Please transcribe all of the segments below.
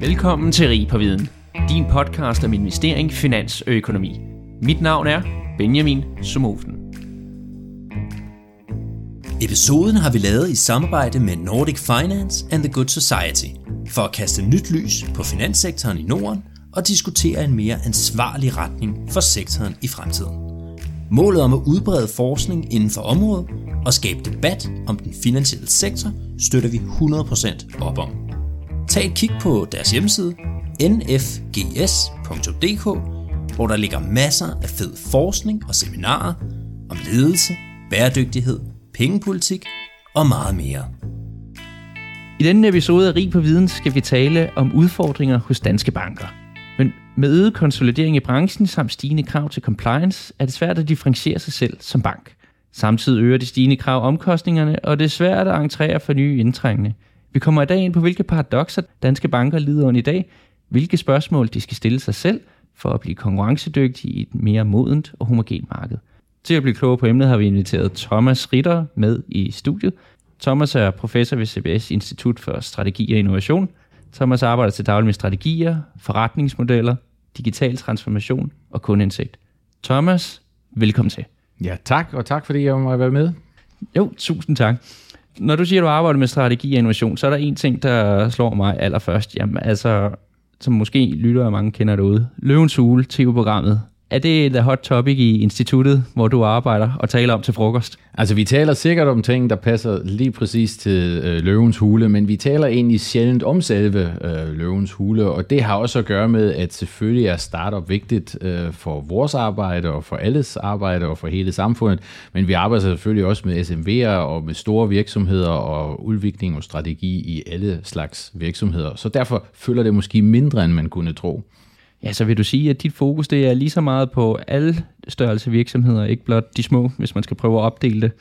Velkommen til Rig på Viden, din podcast om investering, finans og økonomi. Mit navn er Benjamin Sumofen. Episoden har vi lavet i samarbejde med Nordic Finance and the Good Society for at kaste nyt lys på finanssektoren i Norden og diskutere en mere ansvarlig retning for sektoren i fremtiden. Målet om at udbrede forskning inden for området og skabe debat om den finansielle sektor støtter vi 100% op om. Tag et kig på deres hjemmeside nfgs.dk, hvor der ligger masser af fed forskning og seminarer om ledelse, bæredygtighed, pengepolitik og meget mere. I denne episode af Rig på Viden skal vi tale om udfordringer hos danske banker. Men med øget konsolidering i branchen samt stigende krav til compliance, er det svært at differentiere sig selv som bank. Samtidig øger de stigende krav omkostningerne, og det er svært at entrere for nye indtrængende. Vi kommer i dag ind på, hvilke paradoxer danske banker lider under i dag, hvilke spørgsmål de skal stille sig selv for at blive konkurrencedygtige i et mere modent og homogent marked. Til at blive klogere på emnet har vi inviteret Thomas Ritter med i studiet. Thomas er professor ved CBS Institut for Strategi og Innovation. Thomas arbejder til daglig med strategier, forretningsmodeller, digital transformation og kundeindsigt. Thomas, velkommen til. Ja, tak, og tak fordi jeg må være med. Jo, tusind tak. Når du siger, at du arbejder med strategi og innovation, så er der en ting, der slår mig allerførst. Jamen, altså, som måske lytter og mange kender derude. Løvens Hule, TV-programmet. Er det et hot topic i instituttet, hvor du arbejder og taler om til frokost? Altså, vi taler sikkert om ting, der passer lige præcis til øh, løvens hule, men vi taler egentlig sjældent om selve øh, løvens hule, og det har også at gøre med, at selvfølgelig er startup vigtigt øh, for vores arbejde og for alles arbejde og for hele samfundet, men vi arbejder selvfølgelig også med SMV'er og med store virksomheder og udvikling og strategi i alle slags virksomheder. Så derfor følger det måske mindre, end man kunne tro. Ja, så vil du sige, at dit fokus det er lige så meget på alle størrelse virksomheder, ikke blot de små, hvis man skal prøve at opdele det?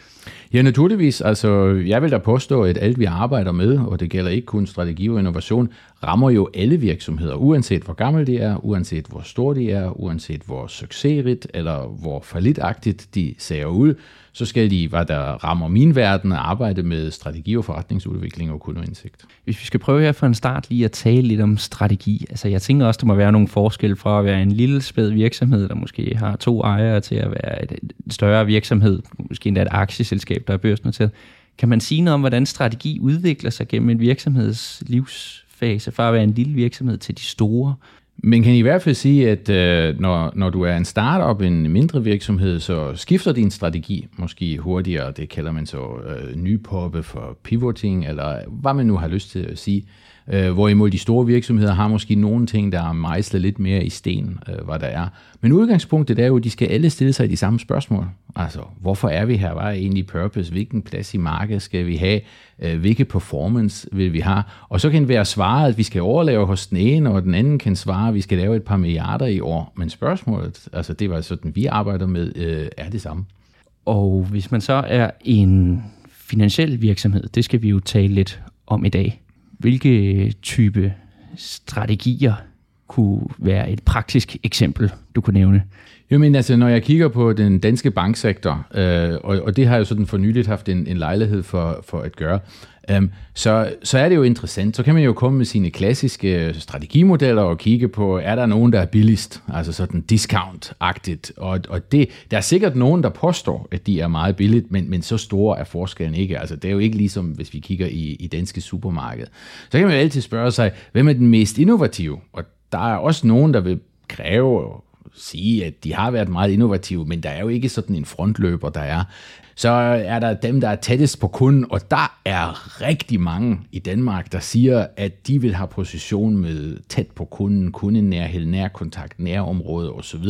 Ja, naturligvis. Altså, jeg vil da påstå, at alt vi arbejder med, og det gælder ikke kun strategi og innovation, rammer jo alle virksomheder, uanset hvor gammel de er, uanset hvor store de er, uanset hvor succesrigt eller hvor falitagtigt de ser ud, så skal de, hvad der rammer min verden, arbejde med strategi og forretningsudvikling og kundeindsigt. Hvis vi skal prøve her for en start lige at tale lidt om strategi, altså jeg tænker også, der må være nogle forskelle fra at være en lille spæd virksomhed, der måske har to ejere, til at være et, større virksomhed, måske endda et aktieselskab, der er børsnoteret. Kan man sige noget om, hvordan strategi udvikler sig gennem en virksomheds livsfase, fra at være en lille virksomhed til de store? Men kan I hvert fald sige, at øh, når, når du er en startup, en mindre virksomhed, så skifter din strategi måske hurtigere. Det kalder man så øh, nypoppe for pivoting, eller hvad man nu har lyst til at sige. Øh, hvorimod de store virksomheder har måske nogle ting, der er mejslet lidt mere i sten, øh, hvad der er. Men udgangspunktet er jo, at de skal alle stille sig de samme spørgsmål. Altså, hvorfor er vi her? Hvad er egentlig purpose? Hvilken plads i markedet skal vi have? Øh, hvilke performance vil vi have? Og så kan det være svaret, at vi skal overleve hos den ene, og den anden kan svare, at vi skal lave et par milliarder i år. Men spørgsmålet, altså det var sådan, vi arbejder med, øh, er det samme. Og hvis man så er en finansiel virksomhed, det skal vi jo tale lidt om i dag. Hvilke type strategier kunne være et praktisk eksempel, du kunne nævne? Jo, men altså, når jeg kigger på den danske banksektor, øh, og, og det har jeg jo sådan for nyligt haft en, en lejlighed for, for at gøre, øh, så, så er det jo interessant. Så kan man jo komme med sine klassiske strategimodeller og kigge på, er der nogen, der er billigst, altså sådan discount-agtigt. Og, og det, der er sikkert nogen, der påstår, at de er meget billigt, men, men så store er forskellen ikke. Altså, det er jo ikke ligesom, hvis vi kigger i, i danske supermarked. Så kan man jo altid spørge sig, hvem er den mest innovative? Og der er også nogen, der vil kræve sige, at de har været meget innovative, men der er jo ikke sådan en frontløber, der er. Så er der dem, der er tættest på kunden, og der er rigtig mange i Danmark, der siger, at de vil have position med tæt på kunden, kundenærhed, nærkontakt, nærområde osv.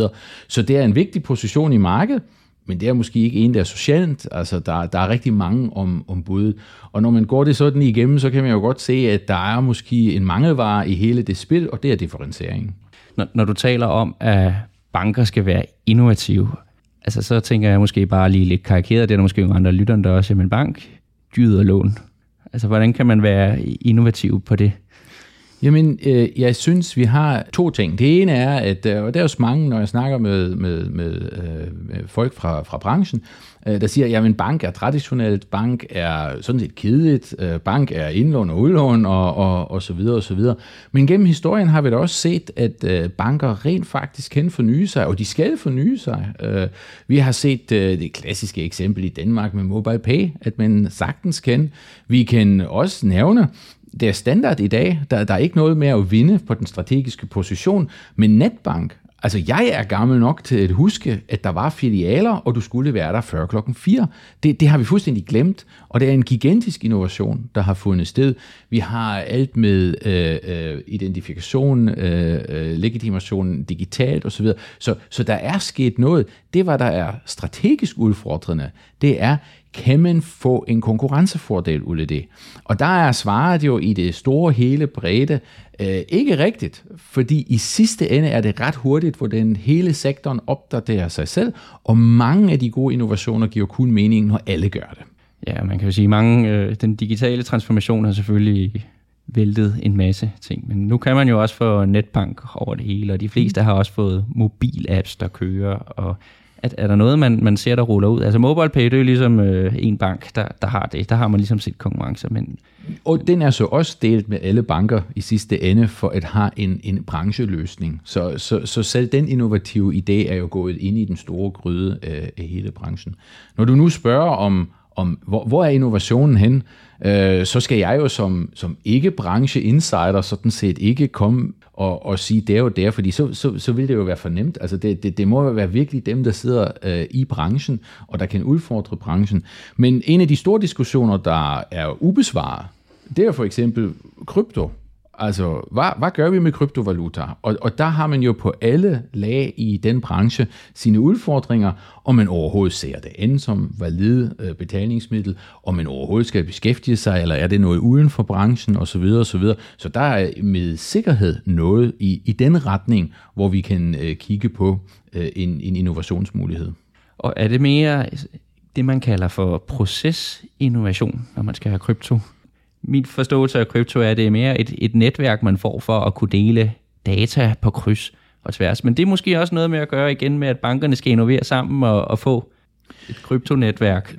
Så det er en vigtig position i markedet, men det er måske ikke en, der er socialt. Altså, der, der er rigtig mange om, om bud. Og når man går det sådan igennem, så kan man jo godt se, at der er måske en mangelvare i hele det spil, og det er differentiering. Når, når du taler om, at banker skal være innovative, altså så tænker jeg måske bare lige lidt karikeret, det er der måske nogle andre lytterne, der også, men bank, dyd og lån. Altså hvordan kan man være innovativ på det? Jamen, øh, jeg synes, vi har to ting. Det ene er, at øh, og der er jo mange, når jeg snakker med, med, med, øh, med folk fra, fra branchen, øh, der siger, at bank er traditionelt, bank er sådan set kedeligt, øh, bank er indlån og udlån og, og, og så videre og så videre. Men gennem historien har vi da også set, at øh, banker rent faktisk kan forny sig, og de skal forny sig. Øh, vi har set øh, det klassiske eksempel i Danmark med MobilePay, at man sagtens kan. Vi kan også nævne, det er standard i dag. Der, der er ikke noget med at vinde på den strategiske position, men netbank, Altså, jeg er gammel nok til at huske, at der var filialer, og du skulle være der før klokken 4. Det, det har vi fuldstændig glemt, og det er en gigantisk innovation, der har fundet sted. Vi har alt med øh, øh, identifikation, øh, øh, legitimation digitalt osv. Så, så der er sket noget. Det, hvad der er strategisk udfordrende, det er, kan man få en konkurrencefordel ud af det? Og der er svaret jo i det store hele bredde øh, ikke rigtigt, fordi i sidste ende er det ret hurtigt, hvor den hele sektoren opdaterer sig selv, og mange af de gode innovationer giver kun mening, når alle gør det. Ja, man kan jo sige, mange øh, den digitale transformation har selvfølgelig væltet en masse ting, men nu kan man jo også få netbank over det hele, og de fleste har også fået mobil-apps, der kører, og at er der noget, man, man ser, der ruller ud? Altså MobilePay, det er jo ligesom øh, en bank, der, der har det. Der har man ligesom set konkurrencer. Men... Og den er så også delt med alle banker i sidste ende for at have en, en brancheløsning. Så, så, så selv den innovative idé er jo gået ind i den store gryde af, af hele branchen. Når du nu spørger om, om hvor, hvor er innovationen hen, øh, så skal jeg jo som, som ikke-branche-insider sådan set ikke komme og, og sige det og der, fordi så, så, så vil det jo være fornemt. Altså det, det, det må være virkelig dem, der sidder øh, i branchen, og der kan udfordre branchen. Men en af de store diskussioner, der er ubesvaret, det er for eksempel krypto. Altså, hvad, hvad gør vi med kryptovaluta? Og, og der har man jo på alle lag i den branche sine udfordringer, om man overhovedet ser det end som valid øh, betalingsmiddel, om man overhovedet skal beskæftige sig, eller er det noget uden for branchen, osv. osv. Så der er med sikkerhed noget i, i den retning, hvor vi kan øh, kigge på øh, en, en innovationsmulighed. Og er det mere det, man kalder for procesinnovation, når man skal have krypto? Min forståelse af krypto er, at det er mere et, et netværk, man får for at kunne dele data på kryds og tværs. Men det er måske også noget med at gøre igen med, at bankerne skal innovere sammen og, og få et kryptonetværk.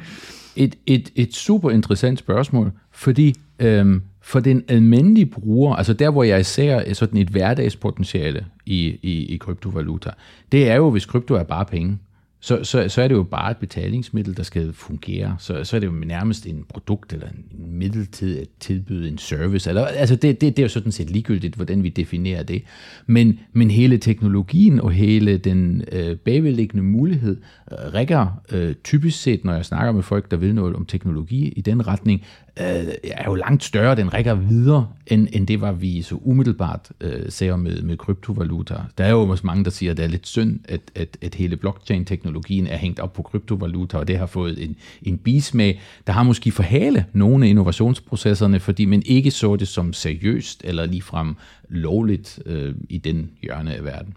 Et, et, et super interessant spørgsmål, fordi øhm, for den almindelige bruger, altså der, hvor jeg ser sådan et hverdagspotentiale i, i, i kryptovaluta, det er jo, hvis krypto er bare penge så, så, så er det jo bare et betalingsmiddel, der skal fungere. Så, så er det jo nærmest en produkt eller en middeltid at tilbyde en service. Eller, altså det, det, det er jo sådan set ligegyldigt, hvordan vi definerer det. Men, men hele teknologien og hele den øh, bagvedliggende mulighed øh, rækker øh, typisk set, når jeg snakker med folk, der vil noget om teknologi i den retning, øh, er jo langt større, den rækker videre, end, end det var vi så umiddelbart øh, ser med, med kryptovaluta. Der er jo også mange, der siger, at det er lidt synd, at, at, at hele blockchain-teknologien er hængt op på kryptovaluta, og det har fået en, en bismag, der har måske forhale nogle af innovationsprocesserne, fordi man ikke så det som seriøst eller ligefrem lovligt øh, i den hjørne af verden.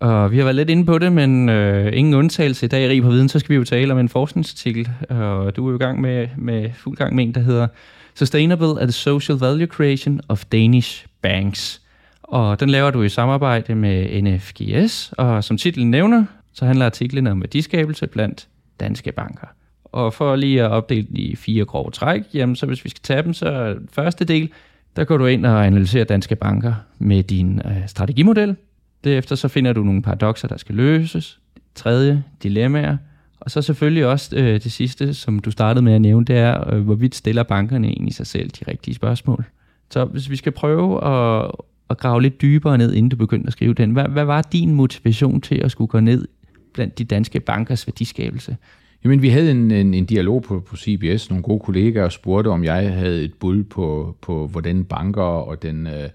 Og vi har været lidt inde på det, men øh, ingen undtagelse i dag Rig på Viden, så skal vi jo tale om en forskningsartikel, og du er jo i gang med, med fuld gang med en, der hedder Sustainable and Social Value Creation of Danish Banks. Og den laver du i samarbejde med NFGS, og som titlen nævner, så handler artiklen om værdiskabelse blandt danske banker. Og for lige at opdele i fire grove træk, jamen så hvis vi skal tage dem, så første del, der går du ind og analyserer danske banker med din øh, strategimodel, Derefter så finder du nogle paradoxer, der skal løses. Tredje, dilemmaer. Og så selvfølgelig også øh, det sidste, som du startede med at nævne, det er, øh, hvorvidt stiller bankerne egentlig sig selv de rigtige spørgsmål. Så hvis vi skal prøve at, at grave lidt dybere ned, inden du begyndte at skrive den, hvad, hvad var din motivation til at skulle gå ned blandt de danske bankers værdiskabelse? Jamen, vi havde en, en, en dialog på, på CBS. Nogle gode kollegaer spurgte, om jeg havde et bud på, på hvordan banker og den... Øh,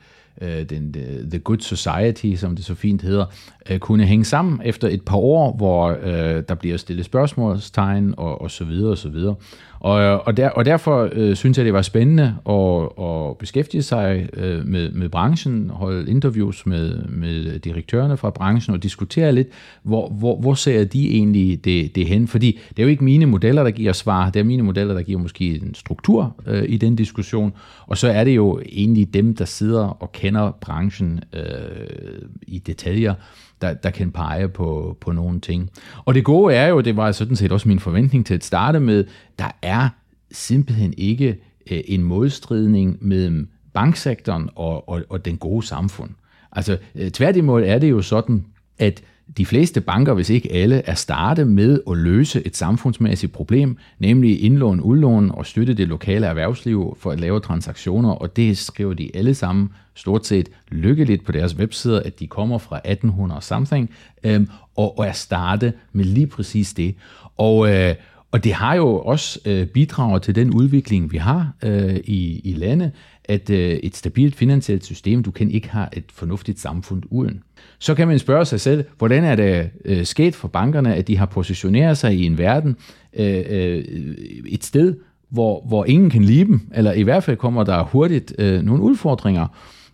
øh, den, øh, The Good Society, som det så fint hedder, øh, kunne hænge sammen efter et par år, hvor øh, der bliver stillet spørgsmålstegn og, og så videre og så videre. Og, og, der, og derfor øh, synes jeg, det var spændende at, at beskæftige sig øh, med, med branchen, holde interviews med, med direktørerne fra branchen og diskutere lidt, hvor, hvor, hvor ser de egentlig det, det hen? Fordi det er jo ikke mine modeller, der giver svar, det er mine modeller, der giver måske en struktur øh, i den diskussion, og så er det jo egentlig dem, der sidder og kender branchen øh, i detaljer, der, der kan pege på, på nogle ting. Og det gode er jo, det var sådan set også min forventning til at starte med, der er simpelthen ikke øh, en modstridning mellem banksektoren og, og, og den gode samfund. Altså øh, tværtimod er det jo sådan, at de fleste banker, hvis ikke alle, er startet med at løse et samfundsmæssigt problem, nemlig indlån, udlån og støtte det lokale erhvervsliv for at lave transaktioner, og det skriver de alle sammen stort set lykkeligt på deres websider, at de kommer fra 1800 something, øhm, og, og er startet med lige præcis det. Og, øh, og det har jo også øh, bidraget til den udvikling, vi har øh, i, i landet, at øh, et stabilt finansielt system, du kan ikke have et fornuftigt samfund uden. Så kan man spørge sig selv, hvordan er det øh, sket for bankerne, at de har positioneret sig i en verden, øh, øh, et sted, hvor, hvor ingen kan lide dem, eller i hvert fald kommer der hurtigt øh, nogle udfordringer.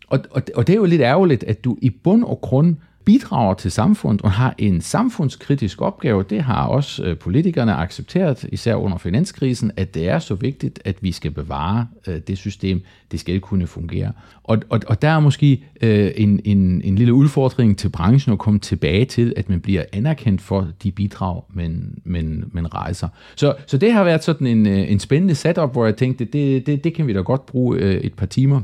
Og, og, og det er jo lidt ærgerligt, at du i bund og grund bidrager til samfundet og har en samfundskritisk opgave. Det har også øh, politikerne accepteret, især under finanskrisen, at det er så vigtigt, at vi skal bevare øh, det system. Det skal kunne fungere. Og, og, og der er måske øh, en, en, en lille udfordring til branchen at komme tilbage til, at man bliver anerkendt for de bidrag, man, man, man rejser. Så, så det har været sådan en, en spændende setup, hvor jeg tænkte, det, det, det kan vi da godt bruge et par timer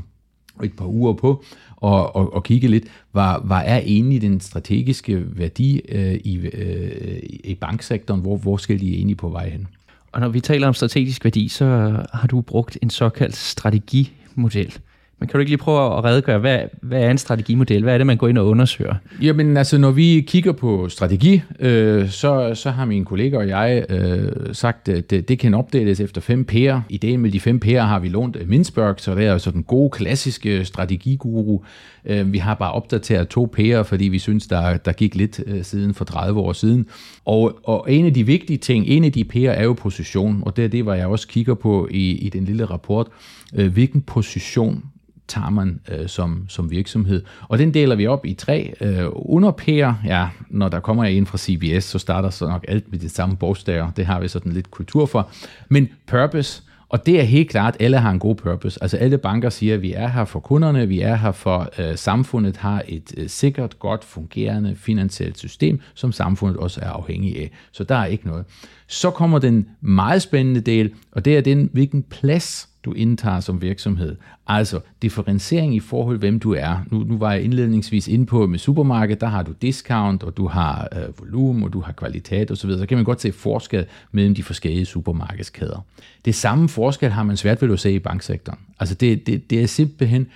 et par uger på og, og, og kigge lidt, hvad, var er egentlig den strategiske værdi øh, i, øh, i banksektoren, hvor, hvor skal de egentlig på vej hen? Og når vi taler om strategisk værdi, så har du brugt en såkaldt strategimodel. Men kan du ikke lige prøve at redegøre, hvad, hvad er en strategimodel? Hvad er det, man går ind og undersøger? Jamen altså, når vi kigger på strategi, øh, så, så har min kollega og jeg øh, sagt, at det, det kan opdeles efter fem pærer. Ideen med de fem P'er har vi lånt Mintzberg, så det er altså den gode, klassiske øh, strategiguru. Øh, vi har bare opdateret to pærer, fordi vi synes, der, der gik lidt øh, siden for 30 år siden. Og, og en af de vigtige ting, en af de pærer er jo position, og det er det, hvor jeg også kigger på i, i den lille rapport. Øh, hvilken position tager man øh, som, som virksomhed. Og den deler vi op i tre øh, underpærer. Ja, når der kommer jeg ind fra CBS, så starter så nok alt med de samme bogstaver. Det har vi sådan lidt kultur for. Men purpose, og det er helt klart, at alle har en god purpose. Altså alle banker siger, at vi er her for kunderne, vi er her for øh, samfundet har et øh, sikkert, godt fungerende finansielt system, som samfundet også er afhængig af. Så der er ikke noget. Så kommer den meget spændende del, og det er den, hvilken plads du indtager som virksomhed. Altså differentiering i forhold hvem du er. Nu, nu var jeg indledningsvis inde på med supermarked, der har du discount, og du har øh, volumen, og du har kvalitet osv. Så, kan man godt se forskel mellem de forskellige supermarkedskæder. Det samme forskel har man svært ved at se i banksektoren. Altså det, det, det er simpelthen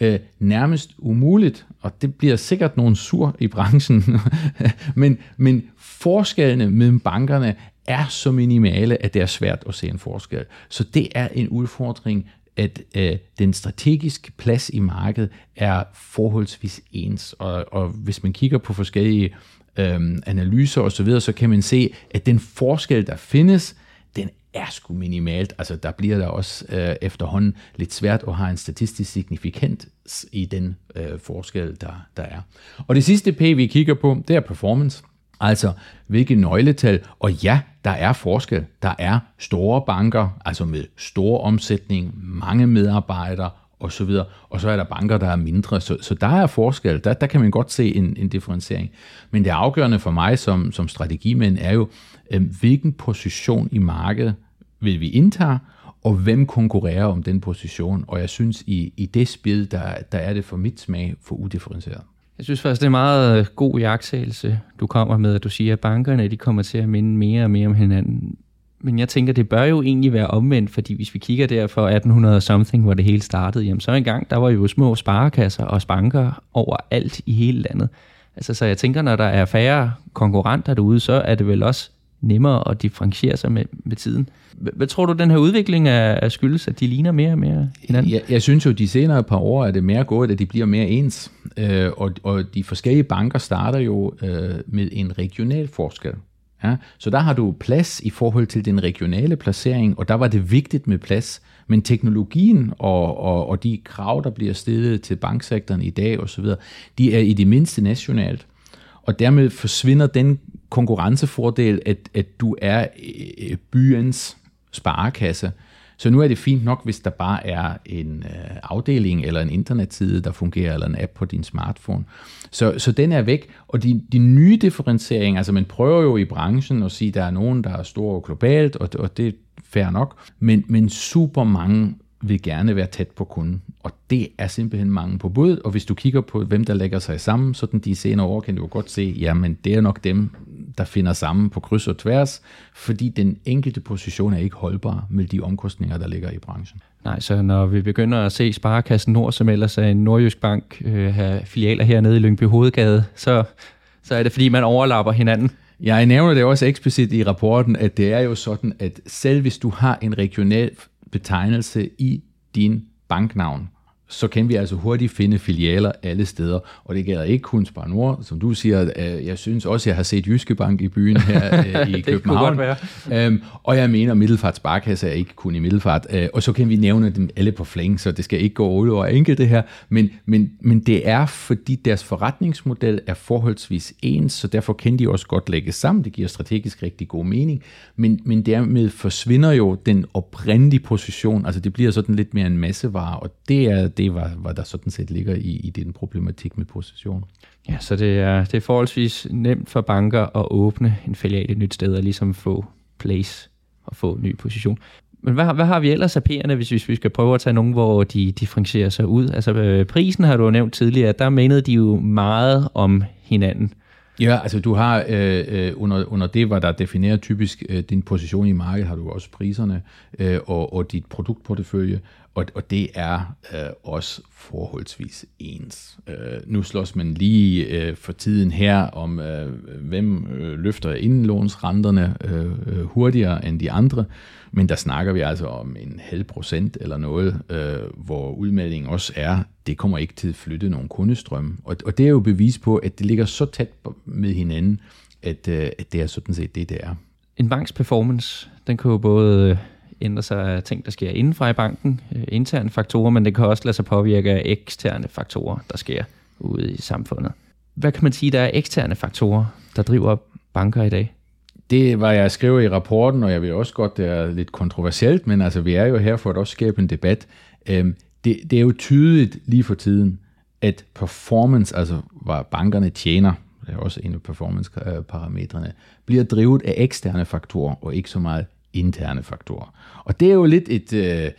øh, nærmest umuligt, og det bliver sikkert nogen sur i branchen, men, men forskellene mellem bankerne er så minimale, at det er svært at se en forskel. Så det er en udfordring, at øh, den strategiske plads i markedet er forholdsvis ens. Og, og hvis man kigger på forskellige øh, analyser osv., så, videre, så kan man se, at den forskel, der findes, den er sgu minimalt. Altså der bliver der også øh, efterhånden lidt svært at have en statistisk signifikant i den øh, forskel, der, der er. Og det sidste P, vi kigger på, det er performance. Altså, hvilke nøgletal? Og ja, der er forskel. Der er store banker, altså med stor omsætning, mange medarbejdere og så videre. Og så er der banker, der er mindre. Så, så der er forskel. Der, der kan man godt se en, en differentiering. Men det afgørende for mig som, som strategimænd er jo, øh, hvilken position i markedet vil vi indtage, og hvem konkurrerer om den position. Og jeg synes, i, i det spil, der, der er det for mit smag for udifferentieret. Jeg synes faktisk, det er meget øh, god jagttagelse, du kommer med, at du siger, at bankerne de kommer til at minde mere og mere om hinanden. Men jeg tænker, det bør jo egentlig være omvendt, fordi hvis vi kigger der for 1800 something, hvor det hele startede, jamen så engang, der var jo små sparekasser og banker overalt i hele landet. Altså, så jeg tænker, når der er færre konkurrenter derude, så er det vel også nemmere at differentiere sig med, med tiden. Hvad tror du, den her udvikling er, skyldes, at de ligner mere og mere hinanden? Jeg, jeg synes jo, de senere par år er det mere gået, at de bliver mere ens. Øh, og, og de forskellige banker starter jo øh, med en regional forskel. Ja? Så der har du plads i forhold til den regionale placering, og der var det vigtigt med plads. Men teknologien og, og, og de krav, der bliver stillet til banksektoren i dag osv., de er i det mindste nationalt. og dermed forsvinder den konkurrencefordel, at, at du er øh, byens sparekasse. Så nu er det fint nok, hvis der bare er en øh, afdeling eller en internetside, der fungerer, eller en app på din smartphone. Så, så den er væk, og de, de nye differentiering, altså man prøver jo i branchen at sige, at der er nogen, der er store globalt, og, og det er fair nok, men, men super mange vil gerne være tæt på kunden, og det er simpelthen mange på bud, og hvis du kigger på, hvem der lægger sig sammen, sådan de senere år, kan du godt se, jamen det er nok dem, der finder sammen på kryds og tværs, fordi den enkelte position er ikke holdbar med de omkostninger, der ligger i branchen. Nej, så når vi begynder at se Sparekassen Nord, som ellers er en nordjysk bank, øh, have filialer hernede i Lyngby Hovedgade, så, så er det fordi, man overlapper hinanden. Jeg nævner det også eksplicit i rapporten, at det er jo sådan, at selv hvis du har en regional betegnelse i din banknavn, så kan vi altså hurtigt finde filialer alle steder. Og det gælder ikke kun Spar Nord, som du siger. Øh, jeg synes også, jeg har set Jyske Bank i byen her øh, i det København. Kunne godt være. Øhm, og jeg mener, Middelfart Sparkasse er ikke kun i Middelfart. Øh, og så kan vi nævne dem alle på flæng, så det skal ikke gå ud over enkelte her. Men, men, men det er, fordi deres forretningsmodel er forholdsvis ens, så derfor kan de også godt lægge sammen. Det giver strategisk rigtig god mening. Men, men dermed forsvinder jo den oprindelige position. Altså det bliver sådan lidt mere en massevare, og det er det, var, hvad der sådan set ligger i, i den problematik med position. Ja, så det er, det er forholdsvis nemt for banker at åbne en filial et nyt sted og ligesom få place og få en ny position. Men hvad, hvad har vi ellers af P'erne, hvis, hvis vi skal prøve at tage nogen, hvor de differentierer sig ud? Altså øh, prisen har du jo nævnt tidligere, der mindede de jo meget om hinanden. Ja, altså du har øh, øh, under, under det, hvad der definerer typisk øh, din position i markedet, har du også priserne øh, og, og dit produktportefølje, og, og det er øh, også forholdsvis ens. Øh, nu slås man lige øh, for tiden her om, øh, hvem øh, løfter indlånsrenterne øh, øh, hurtigere end de andre, men der snakker vi altså om en halv procent eller noget, øh, hvor udmeldingen også er, det kommer ikke til at flytte nogen kundestrøm. Og, og det er jo bevis på, at det ligger så tæt med hinanden, at, øh, at det er sådan set det, det er. En banks performance, den kan jo både øh, ændre sig af ting, der sker indenfra i banken, øh, interne faktorer, men det kan også lade sig påvirke af eksterne faktorer, der sker ude i samfundet. Hvad kan man sige, der er eksterne faktorer, der driver banker i dag? Det var jeg skriver i rapporten, og jeg vil også godt, det er lidt kontroversielt, men altså vi er jo her for at også skabe en debat. Øhm, det, det er jo tydeligt lige for tiden, at performance, altså hvad bankerne tjener, det er også en af performance-parametrene, øh, bliver drevet af eksterne faktorer, og ikke så meget interne faktorer. Og det er jo lidt et, øh,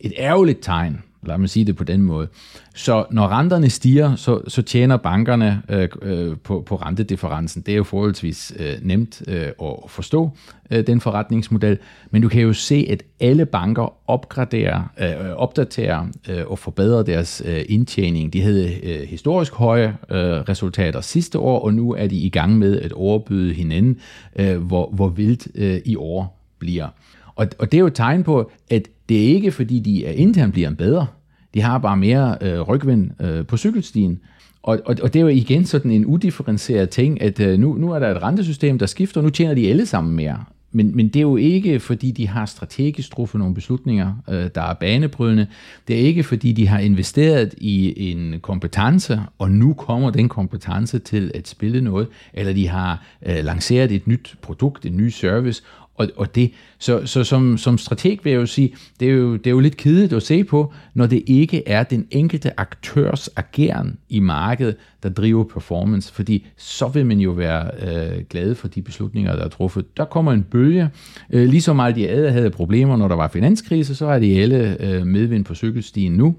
et ærgerligt tegn, lad mig sige det på den måde. Så når renterne stiger, så, så tjener bankerne øh, øh, på, på rentedifferencen. Det er jo forholdsvis øh, nemt øh, at forstå, øh, den forretningsmodel. Men du kan jo se, at alle banker opgraderer, øh, opdaterer øh, og forbedrer deres øh, indtjening. De havde øh, historisk høje øh, resultater sidste år, og nu er de i gang med at overbyde hinanden, øh, hvor, hvor vildt øh, i år bliver. Og, og det er jo et tegn på, at det er ikke fordi, de er internt bliver bedre. De har bare mere øh, rygvind øh, på cykelstien. Og, og, og det er jo igen sådan en udifferentieret ting, at øh, nu, nu er der et rentesystem, der skifter, og nu tjener de alle sammen mere. Men, men det er jo ikke, fordi de har strategisk truffet nogle beslutninger, øh, der er banebrydende. Det er ikke, fordi de har investeret i en kompetence, og nu kommer den kompetence til at spille noget, eller de har øh, lanceret et nyt produkt, en ny service, og, og det, så, så som, som strateg vil jeg jo sige, det er jo, det er jo lidt kedeligt at se på, når det ikke er den enkelte aktørs ageren i markedet, der driver performance, fordi så vil man jo være øh, glad for de beslutninger, der er truffet. Der kommer en bølge, øh, ligesom alle de andre havde problemer, når der var finanskrise, så er de alle øh, medvind på cykelstien nu,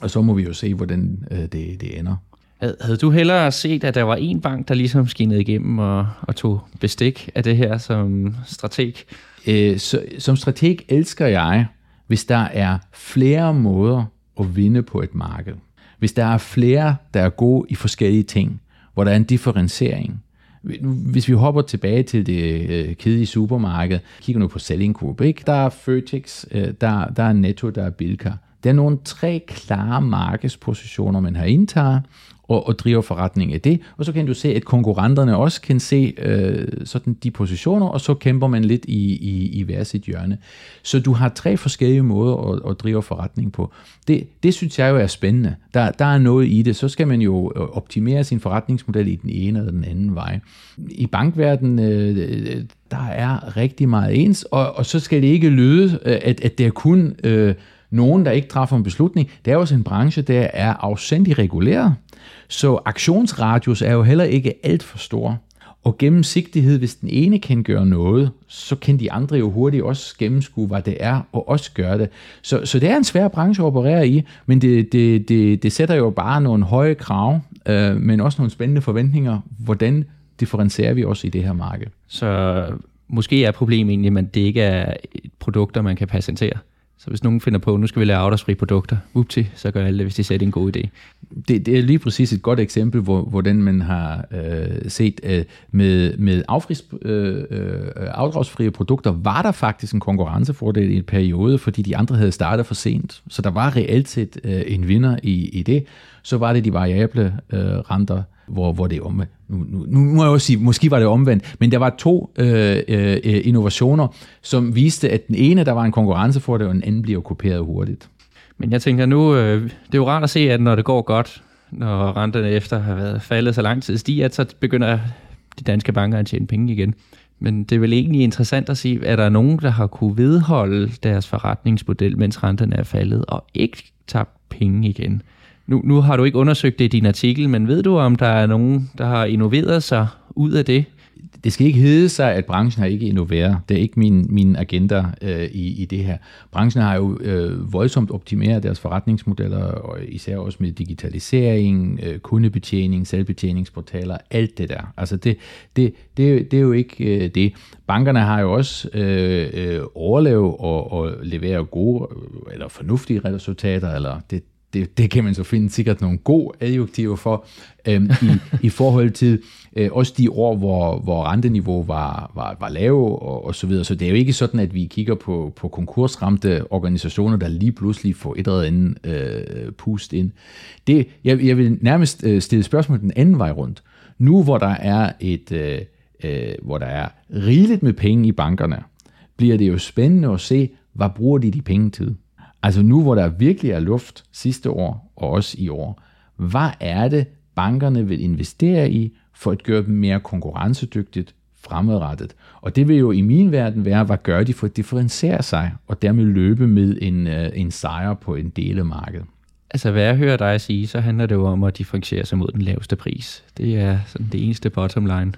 og så må vi jo se, hvordan øh, det, det ender. Havde du hellere set, at der var en bank, der ligesom skinnede igennem og, og tog bestik af det her som strateg? Øh, så, som strateg elsker jeg, hvis der er flere måder at vinde på et marked. Hvis der er flere, der er gode i forskellige ting, hvor der er en differentiering. Hvis vi hopper tilbage til det øh, kedelige supermarked, kigger nu på Selling Group, ikke? der er Føtex, øh, der, der er Netto, der er Bilka. Der er nogle tre klare markedspositioner, man har indtaget, og, og driver forretning af det. Og så kan du se, at konkurrenterne også kan se øh, sådan de positioner, og så kæmper man lidt i, i, i hver sit hjørne. Så du har tre forskellige måder at, at drive forretning på. Det, det synes jeg jo er spændende. Der, der er noget i det. Så skal man jo øh, optimere sin forretningsmodel i den ene eller den anden vej. I bankverdenen, øh, der er rigtig meget ens, og, og så skal det ikke lyde, øh, at, at det er kun... Øh, nogen, der ikke træffer en beslutning. Det er også en branche, der er afsendig reguleret. Så aktionsradius er jo heller ikke alt for stor. Og gennemsigtighed, hvis den ene kan gøre noget, så kan de andre jo hurtigt også gennemskue, hvad det er, og også gøre det. Så, så det er en svær branche at operere i, men det, det, det, det sætter jo bare nogle høje krav, øh, men også nogle spændende forventninger. Hvordan differentierer vi os i det her marked? Så måske er problemet egentlig, at det ikke er produkter, man kan patentere. Så hvis nogen finder på, at nu skal vi lave afdragsfri produkter, upti, så gør alle det, hvis de sætter en god idé. Det, det er lige præcis et godt eksempel, hvor, hvordan man har øh, set øh, med, med affris, øh, øh, afdragsfrie produkter, var der faktisk en konkurrencefordel i en periode, fordi de andre havde startet for sent. Så der var reelt set øh, en vinder i, i det. Så var det de variable øh, renter, hvor, hvor det er omvendt. Nu, nu, nu må jeg også sige, måske var det omvendt, men der var to øh, øh, øh, innovationer, som viste, at den ene, der var en konkurrence for det, og den anden bliver kopieret hurtigt. Men jeg tænker nu, øh, det er jo rart at se, at når det går godt, når renterne efter har været faldet så lang tid stiger, så begynder de danske banker at tjene penge igen. Men det er vel egentlig interessant at se, er der nogen, der har kunne vedholde deres forretningsmodel, mens renterne er faldet, og ikke tabt penge igen? Nu, nu har du ikke undersøgt det i din artikel, men ved du, om der er nogen, der har innoveret sig ud af det? Det skal ikke hedde sig, at branchen har ikke innoveret. Det er ikke min, min agenda øh, i, i det her. Branchen har jo øh, voldsomt optimeret deres forretningsmodeller, og især også med digitalisering, øh, kundebetjening, selvbetjeningsportaler, alt det der. Altså det, det, det, det er jo ikke øh, det. Bankerne har jo også øh, øh, overlevet og, og levere gode øh, eller fornuftige resultater, eller det, det, det kan man så finde sikkert nogle gode adjektiver for, øhm, i, i forhold til øh, også de år, hvor, hvor renteniveau var, var, var lave og, og så videre. Så det er jo ikke sådan, at vi kigger på, på konkursramte organisationer, der lige pludselig får et eller andet øh, pust ind. Det, jeg, jeg vil nærmest øh, stille spørgsmål den anden vej rundt. Nu hvor der er et øh, øh, hvor der er rigeligt med penge i bankerne, bliver det jo spændende at se, hvad bruger de de penge til? Altså nu, hvor der virkelig er luft sidste år og også i år, hvad er det, bankerne vil investere i for at gøre dem mere konkurrencedygtigt fremadrettet? Og det vil jo i min verden være, hvad gør de for at differentiere sig og dermed løbe med en, øh, en sejr på en del af markedet? Altså, hvad jeg hører dig sige, så handler det jo om at differentiere sig mod den laveste pris. Det er sådan det eneste bottom line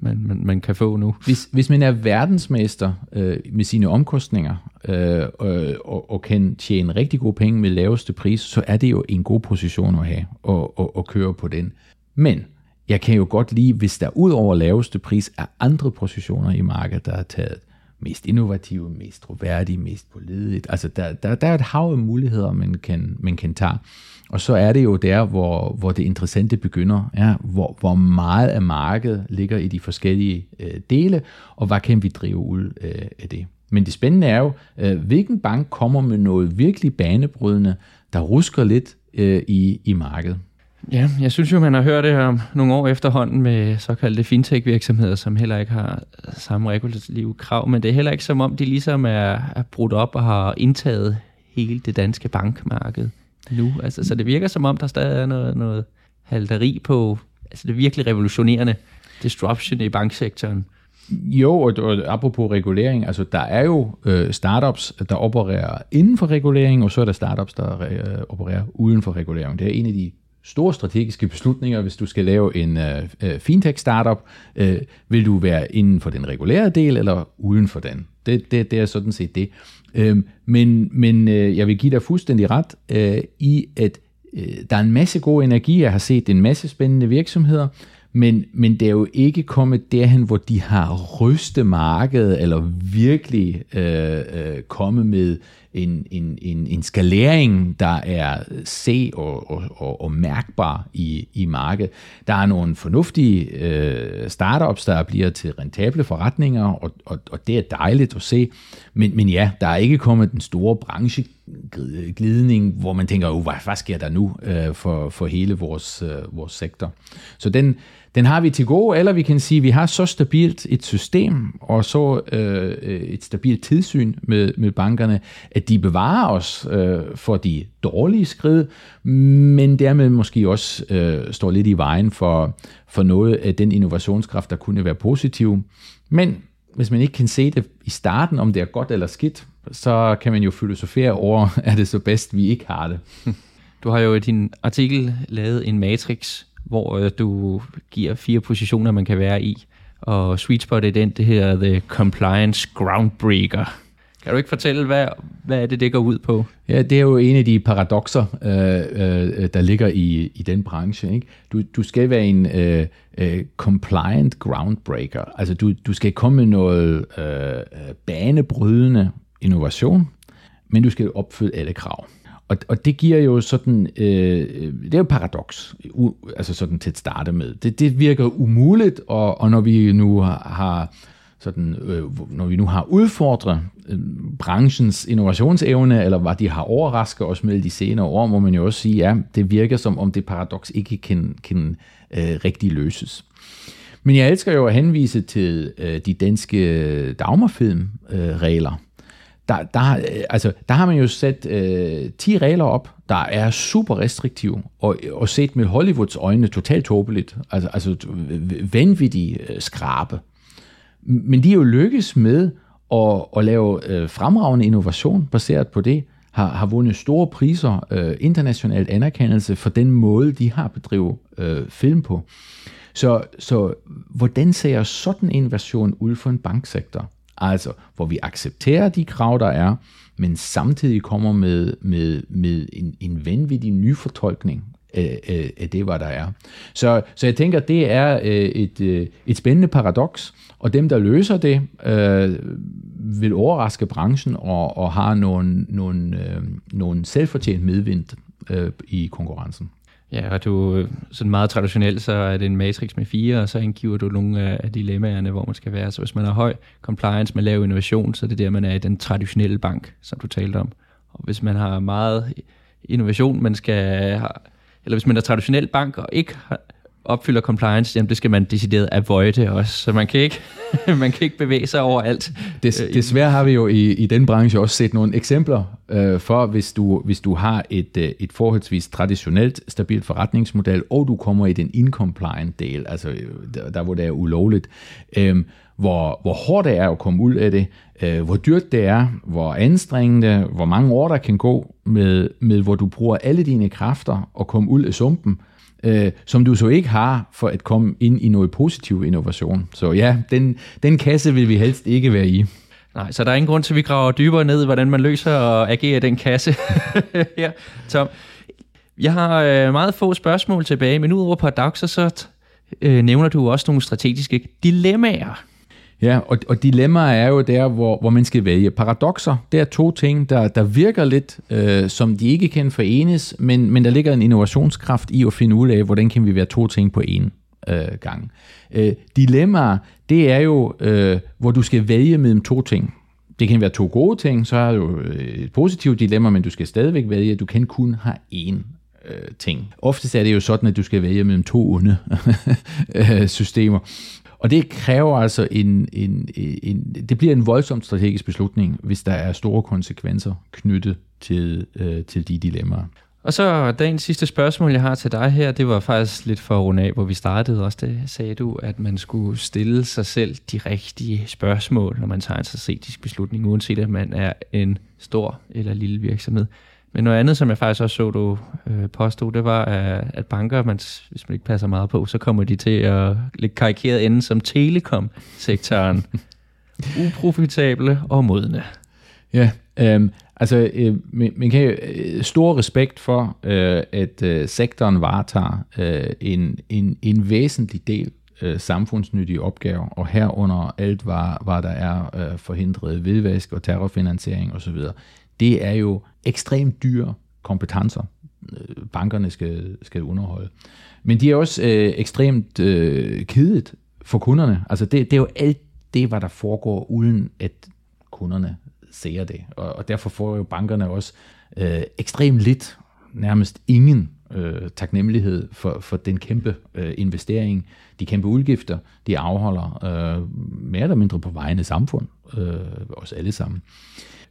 man, man, man kan få nu. Hvis, hvis man er verdensmester øh, med sine omkostninger øh, og, og, og kan tjene rigtig gode penge med laveste pris, så er det jo en god position at have og, og, og køre på den. Men jeg kan jo godt lide, hvis der ud over laveste pris er andre positioner i markedet, der er taget mest innovative, mest troværdige, mest pålideligt. Altså der, der, der er et hav af muligheder, man kan, man kan tage. Og så er det jo der, hvor, hvor det interessante begynder, ja, hvor, hvor meget af markedet ligger i de forskellige øh, dele, og hvad kan vi drive ud øh, af det. Men det spændende er jo, øh, hvilken bank kommer med noget virkelig banebrydende, der rusker lidt øh, i, i markedet. Ja, jeg synes jo, man har hørt det om nogle år efterhånden med såkaldte fintech-virksomheder, som heller ikke har samme regulative krav, men det er heller ikke som om, de ligesom er, er brudt op og har indtaget hele det danske bankmarked nu. Altså, så det virker som om, der stadig er noget, noget halteri på, altså det virkelig revolutionerende disruption i banksektoren. Jo, og, og apropos regulering, altså der er jo øh, startups, der opererer inden for regulering, og så er der startups, der øh, opererer uden for regulering. Det er en af de store strategiske beslutninger, hvis du skal lave en øh, øh fintech-startup. Øh, vil du være inden for den regulære del, eller uden for den? Det, det, det er sådan set det. Uh, men men øh, jeg vil give dig fuldstændig ret øh, i, at uh, der er en masse god energi. Jeg har set en masse spændende virksomheder, men, men det er jo ikke kommet derhen, hvor de har rystet markedet, eller virkelig øh, øh, kommet med en, en, en, en skalering, der er øh, se og, og, og, og mærkbar i, i markedet. Der er nogle fornuftige øh, startups, der bliver til rentable forretninger, og, og, og det er dejligt at se. Men, men ja, der er ikke kommet den store brancheglidning, hvor man tænker, oh, hvad, hvad sker der nu øh, for, for hele vores, øh, vores sektor? Så den, den har vi til gode, eller vi kan sige, at vi har så stabilt et system, og så øh, øh, et stabilt tilsyn med, med bankerne, at de bevarer os øh, for de dårlige skridt, men dermed måske også øh, står lidt i vejen for, for noget af den innovationskraft, der kunne være positiv. Men hvis man ikke kan se det i starten, om det er godt eller skidt, så kan man jo filosofere over, er det så bedst, vi ikke har det. Du har jo i din artikel lavet en matrix, hvor øh, du giver fire positioner, man kan være i. Og sweet spot er den, det her The Compliance Groundbreaker. Kan du ikke fortælle, hvad, hvad er det, det går ud på? Ja, det er jo en af de paradoxer, øh, øh, der ligger i, i den branche. Ikke? Du, du skal være en øh, øh, compliant groundbreaker. Altså, du, du skal komme med noget øh, øh banebrydende innovation, men du skal opfylde alle krav. Og, og det giver jo sådan, øh, øh det er jo paradoks, u, altså sådan til at starte med. Det, det virker umuligt, og, og når vi nu har sådan, øh, når vi nu har udfordret øh, branchens innovationsevne, eller hvad de har overrasket os med de senere år, må man jo også sige, ja, det virker som om det paradoks ikke kan, kan øh, rigtig løses. Men jeg elsker jo at henvise til øh, de danske øh, Dagmarfilm-regler. Øh, der, der, øh, altså, der har man jo sat øh, 10 regler op, der er super restriktive, og, og set med Hollywoods øjne totalt tåbeligt, altså, altså vanvittige øh, skrabe. Men de er jo lykkes med at, at lave øh, fremragende innovation baseret på det, har, har vundet store priser, øh, internationalt anerkendelse for den måde, de har bedrevet øh, film på. Så, så hvordan ser sådan en version ud for en banksektor? Altså, hvor vi accepterer de krav, der er, men samtidig kommer med, med, med en, en vanvittig ny fortolkning af, af, det, hvad der er. Så, så jeg tænker, det er øh, et, øh, et spændende paradoks, og dem, der løser det, øh, vil overraske branchen og, og har nogle, nogle, øh, nogle selvfortjent medvind øh, i konkurrencen. Ja, og du, sådan meget traditionelt, så er det en matrix med fire, og så indgiver du nogle af dilemmaerne, hvor man skal være. Så hvis man har høj compliance med lav innovation, så er det der, man er i den traditionelle bank, som du talte om. Og hvis man har meget innovation, man skal eller hvis man er traditionel bank og ikke har, opfylder compliance, jamen det skal man decideret avoide også, så man kan ikke, man kan ikke bevæge sig over alt. Des, øh, desværre har vi jo i, i den branche også set nogle eksempler øh, for, hvis du, hvis du har et, øh, et forholdsvis traditionelt, stabilt forretningsmodel, og du kommer i den incompliant del, altså øh, der, der hvor det er ulovligt, øh, hvor, hvor hårdt det er at komme ud af det, øh, hvor dyrt det er, hvor anstrengende, hvor mange år der kan gå, med, med hvor du bruger alle dine kræfter og komme ud af sumpen, øh, øh, som du så ikke har for at komme ind i noget positiv innovation. Så ja, den, den kasse vil vi helst ikke være i. Nej, så der er ingen grund til, at vi graver dybere ned, hvordan man løser og agerer den kasse. ja, Tom. Jeg har øh, meget få spørgsmål tilbage, men udover paradoxer, så øh, nævner du også nogle strategiske dilemmaer. Ja, og, og dilemmaer er jo der, hvor, hvor man skal vælge. Paradoxer, det er to ting, der, der virker lidt, øh, som de ikke kan forenes, men, men der ligger en innovationskraft i at finde ud af, hvordan kan vi være to ting på én øh, gang. Øh, dilemmaer, det er jo, øh, hvor du skal vælge mellem to ting. Det kan være to gode ting, så er det jo øh, et positivt dilemma, men du skal stadigvæk vælge, du kan kun have én øh, ting. Oftest er det jo sådan, at du skal vælge mellem to onde øh, systemer. Og det kræver altså en, en, en, det bliver en voldsom strategisk beslutning, hvis der er store konsekvenser knyttet til, øh, til de dilemmaer. Og så dagens sidste spørgsmål, jeg har til dig her, det var faktisk lidt for at runde af, hvor vi startede også. Det sagde du, at man skulle stille sig selv de rigtige spørgsmål, når man tager en strategisk beslutning, uanset om man er en stor eller lille virksomhed. Men noget andet, som jeg faktisk også så, du øh, påstod, det var, at banker, man, hvis man ikke passer meget på, så kommer de til at lægge karikeret ende som telekom-sektoren. Uprofitable og modne. Ja, øh, altså øh, man kan jo øh, stor respekt for, øh, at øh, sektoren varetager øh, en, en, en væsentlig del øh, samfundsnyttige opgaver, og herunder alt, hvad, hvad der er øh, forhindret vedvask og terrorfinansiering osv., det er jo ekstremt dyre kompetencer, øh, bankerne skal, skal underholde. Men de er også øh, ekstremt øh, kedet for kunderne. Altså det, det er jo alt det, hvad der foregår, uden at kunderne ser det. Og, og derfor får jo bankerne også øh, ekstremt lidt, nærmest ingen øh, taknemmelighed for, for den kæmpe øh, investering, de kæmpe udgifter, de afholder øh, mere eller mindre på vegne af samfund, øh, os alle sammen.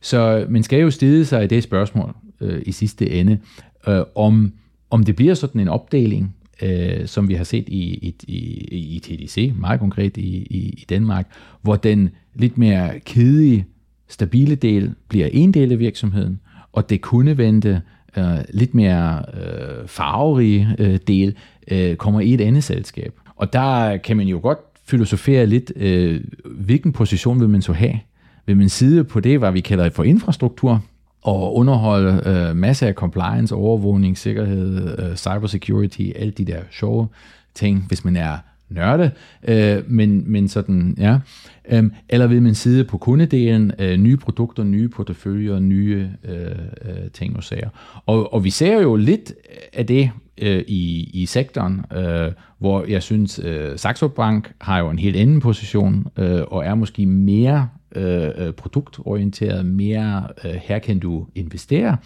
Så øh, man skal jo stille sig i det spørgsmål øh, i sidste ende, øh, om, om det bliver sådan en opdeling, øh, som vi har set i, i, i, i TDC, meget konkret i, i, i Danmark, hvor den lidt mere kedelige, stabile del bliver en del af virksomheden, og det kunne vente øh, lidt mere øh, farverige øh, del øh, kommer i et andet selskab. Og der kan man jo godt filosofere lidt, øh, hvilken position vil man så have? Ved min side på det, hvad vi kalder for infrastruktur, og underholde øh, masser af compliance, overvågning, sikkerhed, øh, cybersecurity, alle de der sjove ting, hvis man er nørde, øh, men, men sådan, ja. Øh, eller vil man sidde på kundedelen, øh, nye produkter, nye porteføljer, nye øh, øh, ting og sager. Og, og vi ser jo lidt af det øh, i, i sektoren, øh, hvor jeg synes, øh, Saxo Bank har jo en helt anden position, øh, og er måske mere Øh, øh, produktorienteret, mere øh, her kan du investere,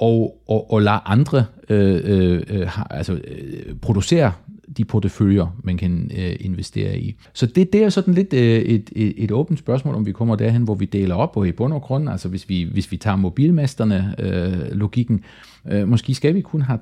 og, og, og lade andre øh, øh, øh altså, øh, producere de porteføljer, man kan øh, investere i. Så det, det er sådan lidt øh, et, et, et åbent spørgsmål, om vi kommer derhen, hvor vi deler op, og i bund og grund, altså hvis vi, hvis vi tager mobilmesterne øh, logikken, øh, måske skal vi kun have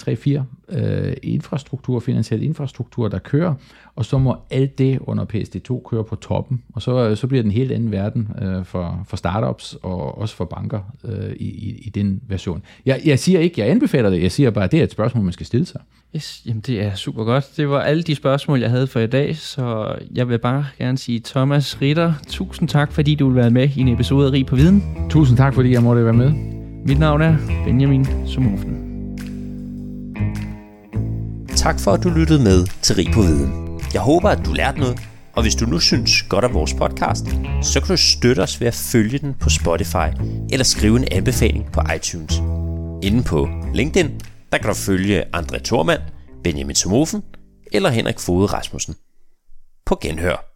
3-4 øh, infrastruktur, finansiel infrastruktur, der kører, og så må alt det under PSD2 køre på toppen, og så, så bliver den helt anden verden øh, for, for startups og også for banker øh, i, i, i den version. Jeg, jeg siger ikke, jeg anbefaler det, jeg siger bare, at det er et spørgsmål, man skal stille sig. Yes, jamen det er super godt. Det var alle de spørgsmål, jeg havde for i dag, så jeg vil bare gerne sige Thomas Ritter, tusind tak, fordi du vil være med i en episode af Rig på Viden. Tusind tak, fordi jeg måtte være med. Mit navn er Benjamin Sumoften. Tak for, at du lyttede med til Rig på Viden. Jeg håber, at du lærte noget, og hvis du nu synes godt om vores podcast, så kan du støtte os ved at følge den på Spotify eller skrive en anbefaling på iTunes. Inden på LinkedIn der kan du følge André Thormand, Benjamin Somofen eller Henrik Fode Rasmussen. På genhør.